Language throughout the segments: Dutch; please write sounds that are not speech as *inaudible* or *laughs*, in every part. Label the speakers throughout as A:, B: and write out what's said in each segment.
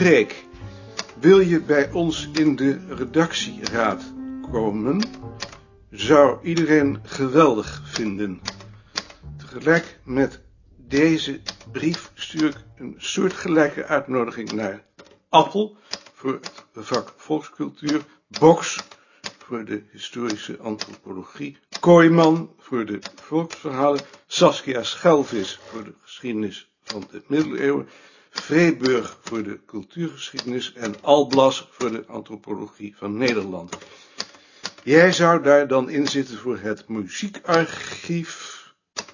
A: Freek, wil je bij ons in de redactieraad komen? Zou iedereen geweldig vinden. Tegelijk met deze brief stuur ik een soortgelijke uitnodiging naar Appel voor het vak volkscultuur, Box voor de historische antropologie, Kooiman voor de volksverhalen, Saskia Schelvis voor de geschiedenis van de middeleeuwen, Vreeburg voor de cultuurgeschiedenis en Alblas voor de antropologie van Nederland. Jij zou daar dan in zitten voor het muziekarchief,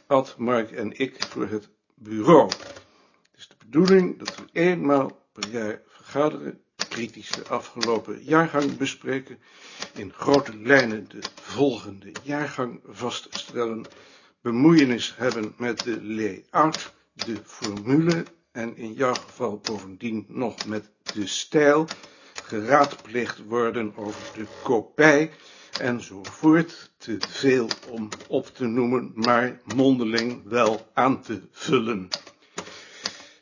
A: Ad, Mark en ik voor het bureau. Het is de bedoeling dat we eenmaal per jaar vergaderen, kritisch de afgelopen jaargang bespreken, in grote lijnen de volgende jaargang vaststellen, bemoeienis hebben met de layout, de formule en in jouw geval bovendien nog met de stijl, geraadpleegd worden over de kopij, enzovoort, te veel om op te noemen, maar mondeling wel aan te vullen.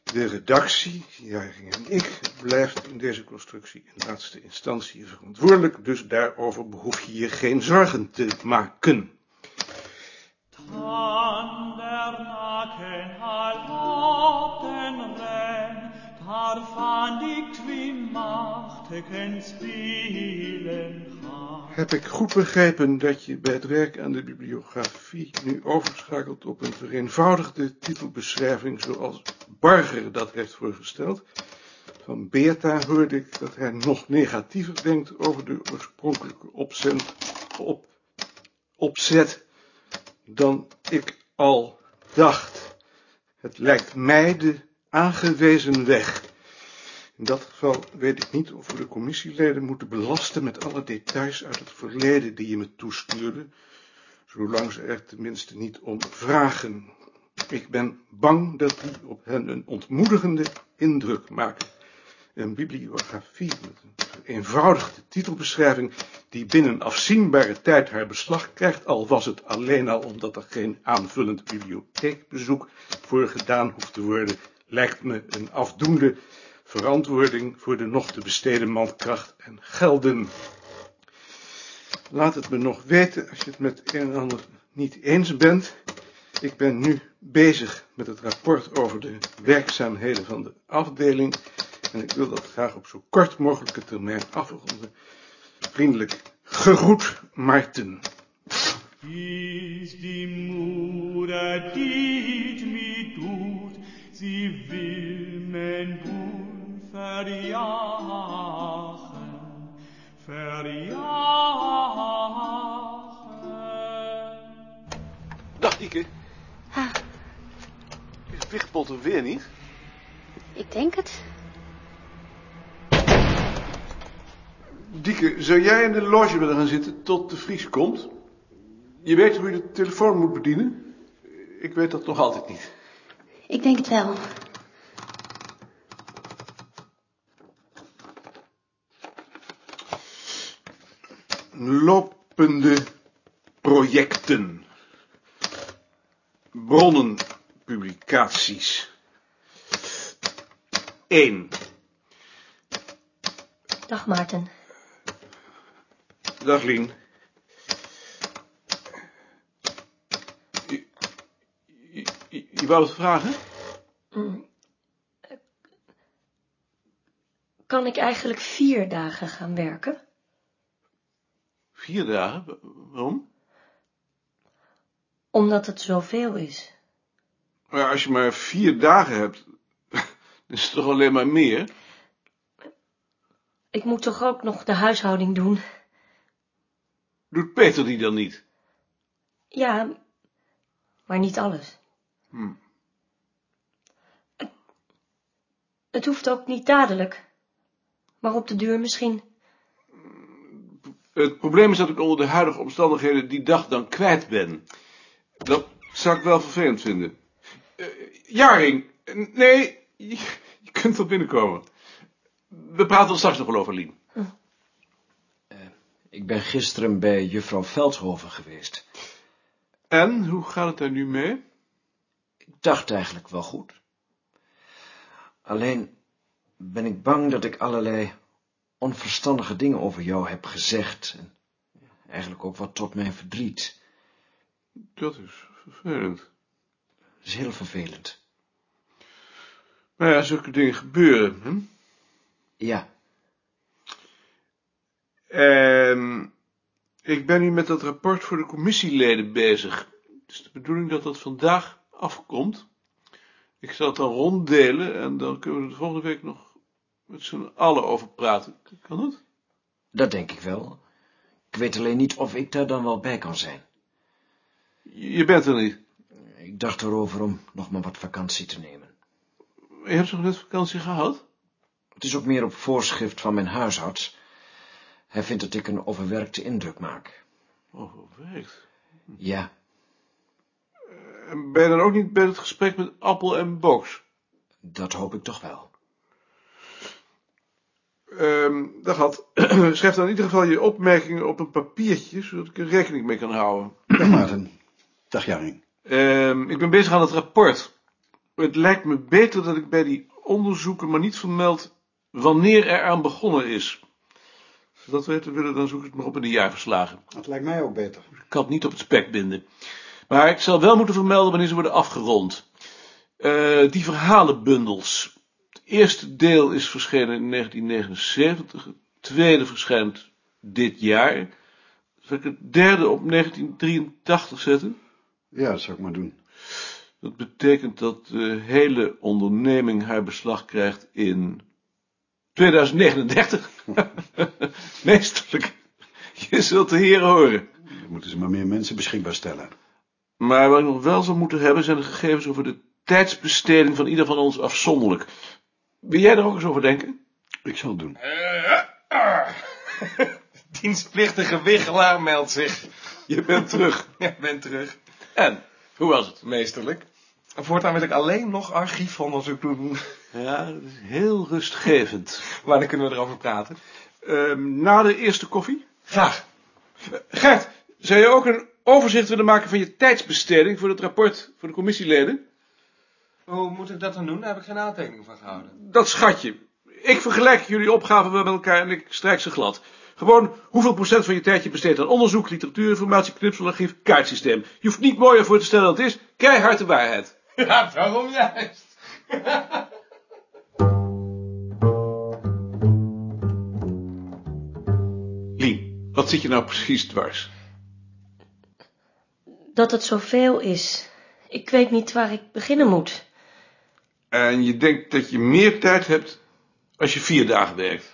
A: De redactie, Jaring en ik, blijft in deze constructie in laatste instantie verantwoordelijk, dus daarover behoef je je geen zorgen te maken. Heb ik goed begrepen dat je bij het werk aan de bibliografie nu overschakelt op een vereenvoudigde titelbeschrijving zoals Barger dat heeft voorgesteld? Van Beerta hoorde ik dat hij nog negatiever denkt over de oorspronkelijke opzet, op, opzet dan ik al dacht. Het lijkt mij de aangewezen weg. In dat geval weet ik niet of we de commissieleden moeten belasten met alle details uit het verleden die je me toestuurde, zolang ze er tenminste niet om vragen. Ik ben bang dat die op hen een ontmoedigende indruk maken. Een bibliografie met een vereenvoudigde titelbeschrijving die binnen afzienbare tijd haar beslag krijgt, al was het alleen al omdat er geen aanvullend bibliotheekbezoek voor gedaan hoeft te worden, lijkt me een afdoende verantwoording voor de nog te besteden mankracht en gelden. Laat het me nog weten als je het met een en ander niet eens bent. Ik ben nu bezig met het rapport over de werkzaamheden van de afdeling en ik wil dat graag op zo kort mogelijke termijn afronden. Vriendelijk gegroet, Maarten.
B: Is die moeder die doet, boel verjagen, verjagen.
C: Dag Dieke.
D: Ha,
C: Is Wichtbold er weer niet?
D: ik denk het.
A: Dieke, zou jij in de loge willen gaan zitten tot de Vries komt? Je weet hoe je de telefoon moet bedienen? Ik weet dat nog altijd niet.
D: Ik denk het wel.
A: Lopende projecten. Bronnen, publicaties. 1.
D: Dag Maarten.
A: Dag Lien. Je, je, je, je wou het vragen?
D: Kan ik eigenlijk vier dagen gaan werken?
A: Vier dagen? Wa- Waarom?
D: Omdat het zoveel is.
A: Maar als je maar vier dagen hebt, *laughs* is het toch alleen maar meer?
D: Ik moet toch ook nog de huishouding doen?
A: Doet Peter die dan niet?
D: Ja, maar niet alles.
A: Hm.
D: Het, het hoeft ook niet dadelijk. Maar op de duur misschien.
A: Het probleem is dat ik onder de huidige omstandigheden die dag dan kwijt ben. Dat zou ik wel vervelend vinden. Eh, Jaring, eh, nee, je, je kunt wel binnenkomen. We praten er straks nog wel over, Lien.
E: Ik ben gisteren bij juffrouw Veldhoven geweest.
A: En, hoe gaat het daar nu mee?
E: Ik dacht eigenlijk wel goed. Alleen, ben ik bang dat ik allerlei onverstandige dingen over jou heb gezegd. En eigenlijk ook wat tot mijn verdriet.
A: Dat is vervelend.
E: Dat is heel vervelend.
A: Maar ja, zulke dingen gebeuren. Hè?
E: Ja,
A: En ik ben nu met dat rapport voor de commissieleden bezig. Het is de bedoeling dat dat vandaag afkomt. Ik zal het dan ronddelen en dan kunnen we de volgende week nog met z'n allen over praten. Kan dat?
E: dat denk ik wel. Ik weet alleen niet of ik daar dan wel bij kan zijn.
A: Je je bent er niet.
E: Ik dacht erover om nog maar wat vakantie te nemen.
A: Je hebt toch net vakantie gehad?
E: Het is ook meer op voorschrift van mijn huisarts. Hij vindt dat ik een overwerkte indruk maak.
A: Overwerkt.
E: Ja,
A: En ben je dan ook niet bij het gesprek met Appel en Box?
E: dat hoop ik toch wel.
A: Ehm dat had. *clears throat* Schrijf dan in ieder geval je opmerkingen op een papiertje, zodat ik er rekening mee kan houden.
F: Dag *clears throat* Maarten. Dag Jaring.
A: Ehm, ik ben bezig aan het rapport. Het lijkt me beter dat ik bij die onderzoeken maar niet vermeld wanneer er aan begonnen is. Als we dat weten willen, dan zoek ik het maar op in de jaarverslagen.
F: Dat lijkt mij ook beter.
A: Ik kan het niet op het spek binden. Maar ik zal wel moeten vermelden wanneer ze worden afgerond. Eh, die verhalenbundels. Eerste deel is verschenen in 1979. Het tweede verschijnt dit jaar. Zal ik het derde op 1983 zetten?
F: Ja, dat zou ik maar doen.
A: Dat betekent dat de hele onderneming haar beslag krijgt in 2039. *laughs* Meesterlijk. Je zult de heren horen.
F: Dan moeten ze maar meer mensen beschikbaar stellen.
A: Maar wat ik nog wel zou moeten hebben, zijn de gegevens over de tijdsbesteding van ieder van ons afzonderlijk. Wil jij er ook eens over denken?
F: Ik zal het doen. *laughs*
G: Dienstplichtige wiggelaar meldt zich.
A: Je bent terug. *laughs*
G: Ja, ben terug.
A: En, hoe was het?
G: Meesterlijk. Voortaan wil ik alleen nog archiefonderzoek doen.
A: Ja, dat is heel rustgevend.
G: Wanneer kunnen we erover praten?
A: Ehm, na de eerste koffie?
G: Graag.
A: Gert, zou je ook een overzicht willen maken van je tijdsbesteding voor het rapport voor de commissieleden?
G: Hoe moet ik dat dan doen? Daar heb ik geen aantekening van gehouden.
A: Dat schatje. Ik vergelijk jullie opgaven wel met elkaar en ik strijk ze glad. Gewoon hoeveel procent van je tijd je besteedt aan onderzoek, literatuurinformatie, knipselarchief, kaartsysteem. Je hoeft niet mooier voor te stellen dan het is. Keihard de waarheid. *laughs*
G: Ja, waarom juist? *laughs*
A: Lien, wat zit je nou precies dwars?
D: Dat het zoveel is. Ik weet niet waar ik beginnen moet.
A: En je denkt dat je meer tijd hebt als je vier dagen werkt.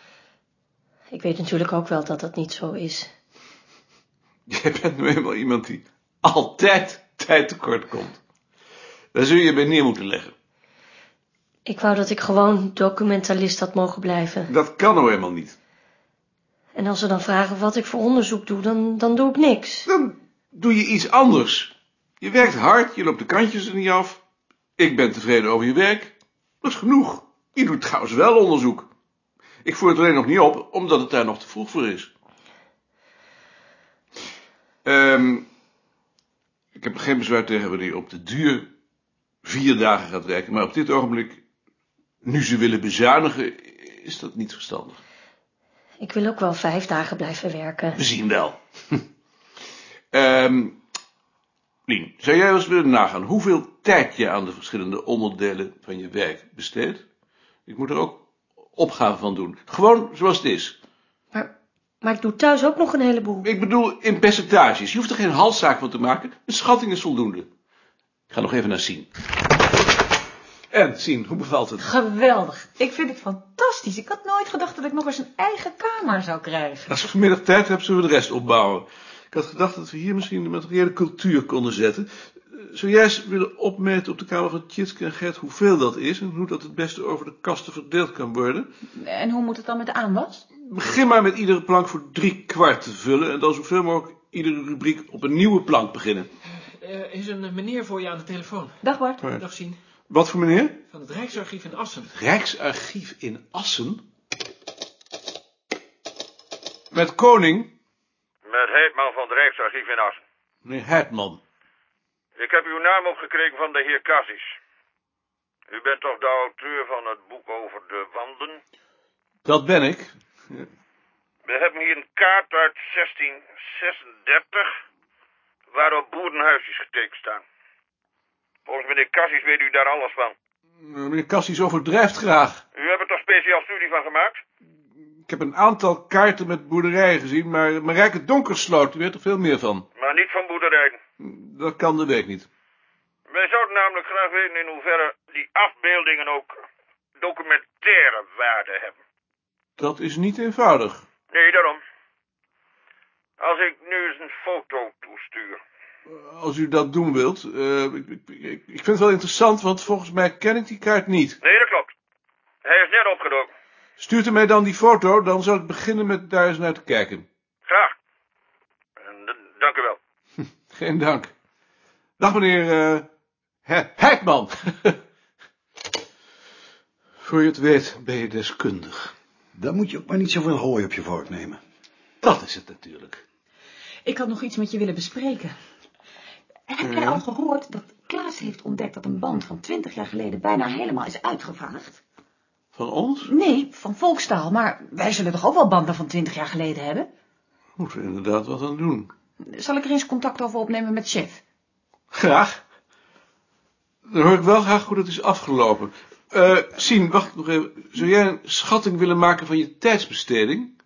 D: Ik weet natuurlijk ook wel dat dat niet zo is. *laughs*
A: Jij bent nu eenmaal iemand die altijd tijd tekort komt. Daar zul je bij neer moeten leggen.
D: Ik wou dat ik gewoon documentalist had mogen blijven.
A: Dat kan nou eenmaal niet.
D: En als ze dan vragen wat ik voor onderzoek doe, dan, dan doe ik niks.
A: Dan doe je iets anders. Je werkt hard, je loopt de kantjes er niet af. Ik ben tevreden over je werk. Dat is genoeg. Je doet trouwens wel onderzoek. Ik voer het alleen nog niet op, omdat het daar nog te vroeg voor is. Ehm, ik heb geen bezwaar tegen wanneer je op de duur vier dagen gaat werken. Maar op dit ogenblik, nu ze willen bezuinigen, is dat niet verstandig.
D: Ik wil ook wel vijf dagen blijven werken.
A: We zien wel. *laughs* Ehm Lien, zou jij eens willen nagaan hoeveel tijd je aan de verschillende onderdelen van je werk besteedt? Ik moet er ook opgave van doen. Gewoon zoals het is.
D: Maar, maar ik doe thuis ook nog een heleboel.
A: Ik bedoel in percentages. Je hoeft er geen halszaak van te maken. Een schatting is voldoende. Ik ga nog even naar Sien. En, Sien, hoe bevalt het?
H: Geweldig. Ik vind het fantastisch. Ik had nooit gedacht dat ik nog eens een eigen kamer zou krijgen.
A: Als we vanmiddag tijd hebben, zullen we de rest opbouwen. Ik had gedacht dat we hier misschien de materiële cultuur konden zetten. Eh, Zou jij eens willen opmeten op de kamer van Tjitske en Gert hoeveel dat is... en hoe dat het beste over de kasten verdeeld kan worden?
H: En hoe moet het dan met de aanwas?
A: Begin maar met iedere plank voor drie kwart te vullen... en dan zoveel mogelijk iedere rubriek op een nieuwe plank beginnen.
I: Er is een meneer voor je aan de telefoon.
H: Dag Bart.
A: Maar-
I: Dag zien.
A: Wat voor meneer?
I: Van het Rijksarchief in Assen.
A: Rijksarchief in Assen? Met koning?
J: Met Heetman van het Rijksarchief in Assen.
A: Meneer Heitman.
J: Ik heb uw naam opgekregen van de heer Cassis. U bent toch de auteur van het boek over de wanden?
A: Dat ben ik.
J: We hebben hier een kaart uit 1636, waarop boerenhuisjes getekend staan. Volgens meneer Cassis weet u daar alles van.
A: Eh, Meneer Cassis overdrijft graag.
J: U hebt er toch speciaal studie van gemaakt?
A: Ik heb een aantal kaarten met boerderijen gezien, maar Marijke Donkersloot weet er veel meer van.
J: Maar niet van boerderijen.
A: Dat kan de week niet.
J: Wij zouden namelijk graag weten in hoeverre die afbeeldingen ook documentaire waarde hebben.
A: Dat is niet eenvoudig.
J: Nee, daarom. Als ik nu eens een foto toestuur.
A: Als u dat doen wilt. eh, ik, ik, ik ik vind het wel interessant, want volgens mij ken ik die kaart niet.
J: Nee, dat klopt. Hij is net opgedoken.
A: Stuurt u mij dan die foto, dan zal ik beginnen met daar eens naar te kijken.
J: Graag. En d- dank u wel. *laughs*
A: Geen dank. Dag meneer eh He- Heikman. *laughs* Voor je het weet ben je deskundig.
F: Dan moet je ook maar niet zoveel hooi op je vork nemen.
A: Dat is het natuurlijk.
H: Ik had nog iets met je willen bespreken. Heb jij al gehoord dat Klaas heeft ontdekt dat een band van twintig jaar geleden bijna helemaal is uitgevaagd?
A: Van ons?
H: Nee, van volkstaal, maar wij zullen toch ook wel banden van twintig jaar geleden hebben?
A: Moeten we inderdaad wat aan doen.
H: Zal ik er eens contact over opnemen met chef?
A: Graag. Dan hoor ik wel graag hoe dat is afgelopen. Eh, Sien, wacht nog even. Zou jij een schatting willen maken van je tijdsbesteding?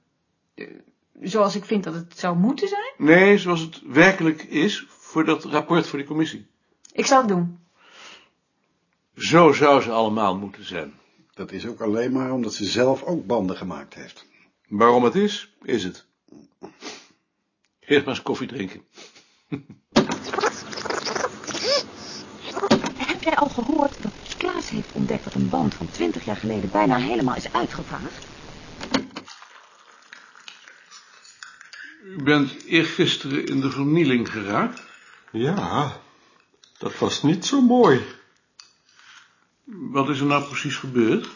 H: Zoals ik vind dat het zou moeten zijn?
A: Nee, zoals het werkelijk is voor dat rapport voor die commissie.
H: Ik zal het doen.
A: Zo zou ze allemaal moeten zijn.
F: Dat is ook alleen maar omdat ze zelf ook banden gemaakt heeft.
A: Waarom het is, is het. Eerst maar eens koffie drinken.
H: Heb jij al gehoord dat Klaas heeft ontdekt dat een band van twintig jaar geleden bijna helemaal is uitgevaagd?
A: U bent eergisteren in de vernieling geraakt.
K: Ja, dat was niet zo mooi.
A: Wat is er nou precies gebeurd?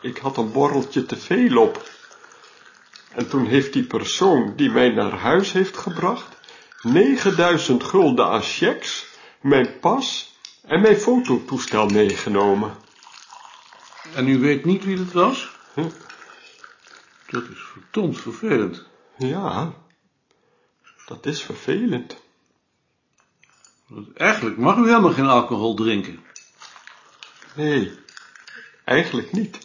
K: Ik had een borreltje te veel op. En toen heeft die persoon die mij naar huis heeft gebracht, 9000 gulden aan checks, mijn pas en mijn fototoestel meegenomen.
A: En u weet niet wie het was? Dat is verdomd vervelend.
K: Ja, dat is vervelend.
A: Want Eigenlijk mag u helemaal geen alcohol drinken.
K: Nee, eigenlijk niet.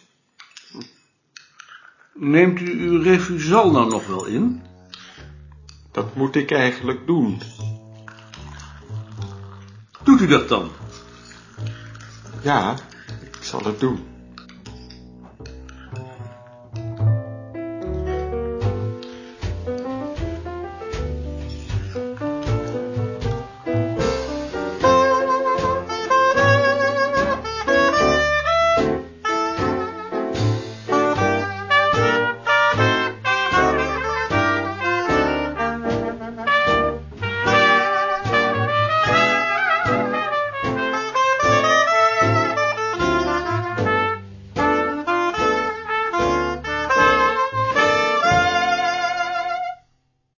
A: Neemt u uw refusal nou nog wel in?
K: Dat moet ik eigenlijk doen.
A: Doet u dat dan?
K: Ja, ik zal het doen.